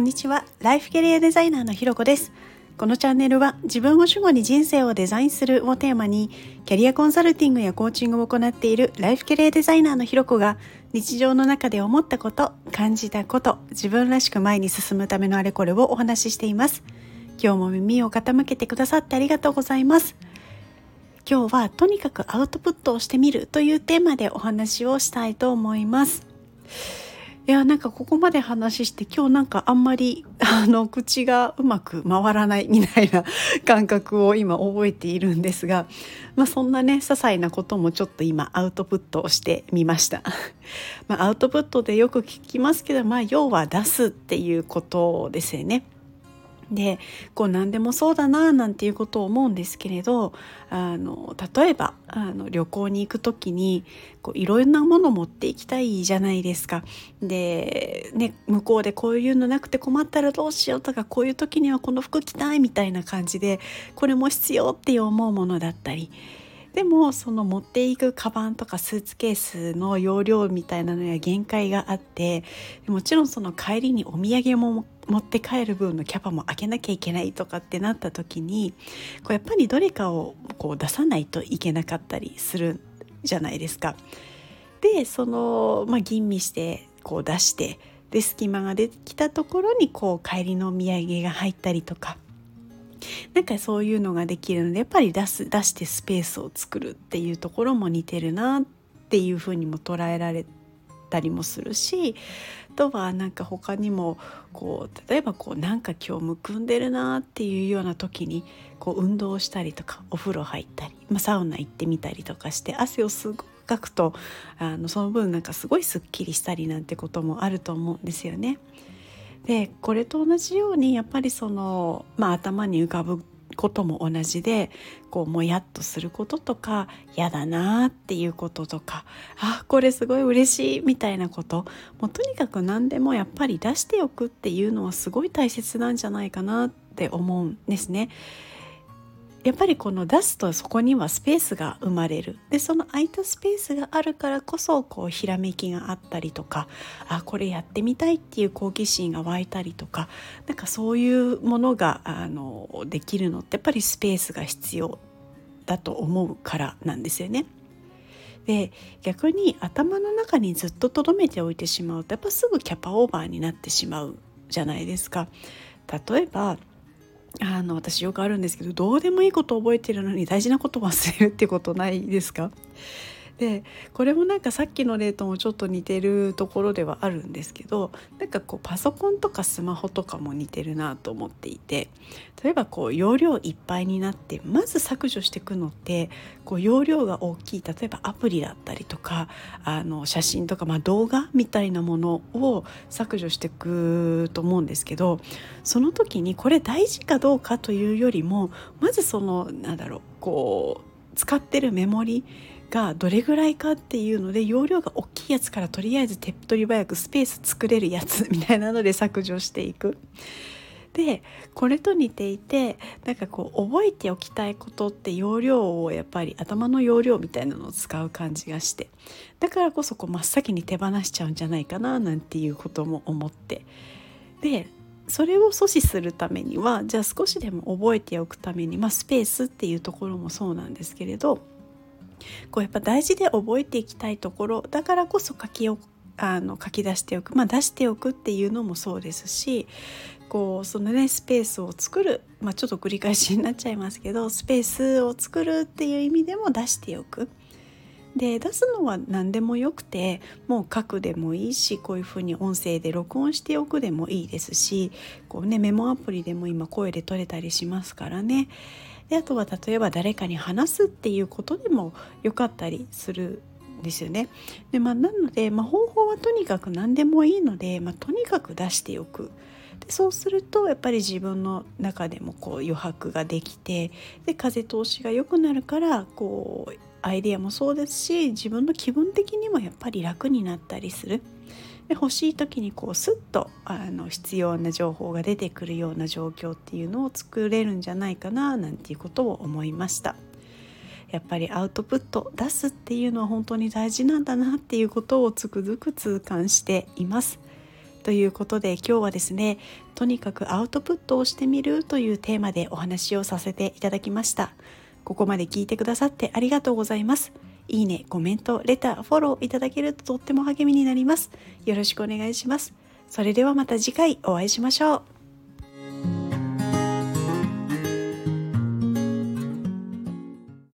んにちは。ライフキャリアデザイナーのひろこです。このチャンネルは自分を主語に人生をデザインするをテーマにキャリアコンサルティングやコーチングを行っているライフキャリアデザイナーのひろこが日常の中で思ったこと感じたこと自分らしく前に進むためのあれこれをお話ししています。今日も耳を傾けてくださってありがとうございます。今日はとにかくアウトプットをしてみるというテーマでお話をしたいと思います。いやなんかここまで話して今日なんかあんまり あの口がうまく回らないみたいな感覚を今覚えているんですが、まあ、そんなね些細なこともちょっと今アウトプットをしてみました。まあ、アウトプットでよく聞きますけど、まあ、要は出すっていうことですよね。でこう何でもそうだななんていうことを思うんですけれどあの例えばあの旅行に行く時にこういろんなもの持っていきたいじゃないですか。で、ね、向こうでこういうのなくて困ったらどうしようとかこういう時にはこの服着たいみたいな感じでこれも必要って思うものだったり。でもその持っていくカバンとかスーツケースの容量みたいなのや限界があってもちろんその帰りにお土産も持って帰る分のキャパも開けなきゃいけないとかってなった時にこうやっぱりどれかをこう出さないといけなかったりするじゃないですか。でその、まあ、吟味してこう出してで隙間が出てきたところにこう帰りのお土産が入ったりとかなんかそういうのができるのでやっぱり出す出してスペースを作るっていうところも似てるなっていうふうにも捉えられたりもするしあとはなんか他にもこう例えばこうなんか今日むくんでるなっていうような時にこう運動したりとかお風呂入ったり、まあ、サウナ行ってみたりとかして汗をすごくかくとあのその分なんかすごいすっきりしたりなんてこともあると思うんですよね。でこれと同じようにやっぱりその、まあ、頭に浮かぶことも同じでこうもやっとすることとか嫌だなっていうこととかあこれすごい嬉しいみたいなこともうとにかく何でもやっぱり出しておくっていうのはすごい大切なんじゃないかなって思うんですね。やっぱりこの出すとそこにはスペースが生まれるでその空いたスペースがあるからこそこうひらめきがあったりとかあこれやってみたいっていう好奇心が湧いたりとかなんかそういうものがあのできるのってやっぱりスペースが必要だと思うからなんですよね。で逆に頭の中にずっと留めておいてしまうとやっぱすぐキャパオーバーになってしまうじゃないですか。例えばあの私よくあるんですけどどうでもいいこと覚えてるのに大事なこと忘れるってことないですか？でこれもなんかさっきの例ともちょっと似てるところではあるんですけどなんかこうパソコンとかスマホとかも似てるなと思っていて例えばこう容量いっぱいになってまず削除していくのってこう容量が大きい例えばアプリだったりとかあの写真とか、まあ、動画みたいなものを削除していくと思うんですけどその時にこれ大事かどうかというよりもまずそのなんだろうこう使ってるメモリがどれぐらいかっていうので容量が大きいやつからとりあえず手っ取り早くスペース作れるやつみたいなので削除していく。でこれと似ていてなんかこう覚えておきたいことって容量をやっぱり頭の容量みたいなのを使う感じがしてだからこそこう真っ先に手放しちゃうんじゃないかななんていうことも思ってでそれを阻止するためにはじゃあ少しでも覚えておくために、まあ、スペースっていうところもそうなんですけれどこうやっぱ大事で覚えていきたいところだからこそ書きをあの書き出しておく、まあ、出しておくっていうのもそうですしこうそのねスペースを作る、まあ、ちょっと繰り返しになっちゃいますけどスペースを作るっていう意味でも出しておく。で出すのは何でもよくてもう書くでもいいしこういうふうに音声で録音しておくでもいいですしこう、ね、メモアプリでも今声で撮れたりしますからねであとは例えば誰かに話すっていうことでもよかったりするんですよね。でまあ、なので、まあ、方法はとにかく何でもいいので、まあ、とにかく出しておく。でそうするとやっぱり自分の中でもこう余白ができてで風通しが良くなるからこうアイデアもそうですし自分の気分的にもやっぱり楽になったりする。で欲しい時にこうスッとあの必要な情報が出てくるような状況っていうのを作れるんじゃないかななんていうことを思いました。やっぱりアウトプット出すっていうのは本当に大事なんだなっていうことをつくづく痛感しています。ということで今日はですねとにかくアウトプットをしてみるというテーマでお話をさせていただきましたここまで聞いてくださってありがとうございます。いいねコメントレターフォローいただけるととっても励みになります。よろしくお願いします。それではまた次回お会いしましょう。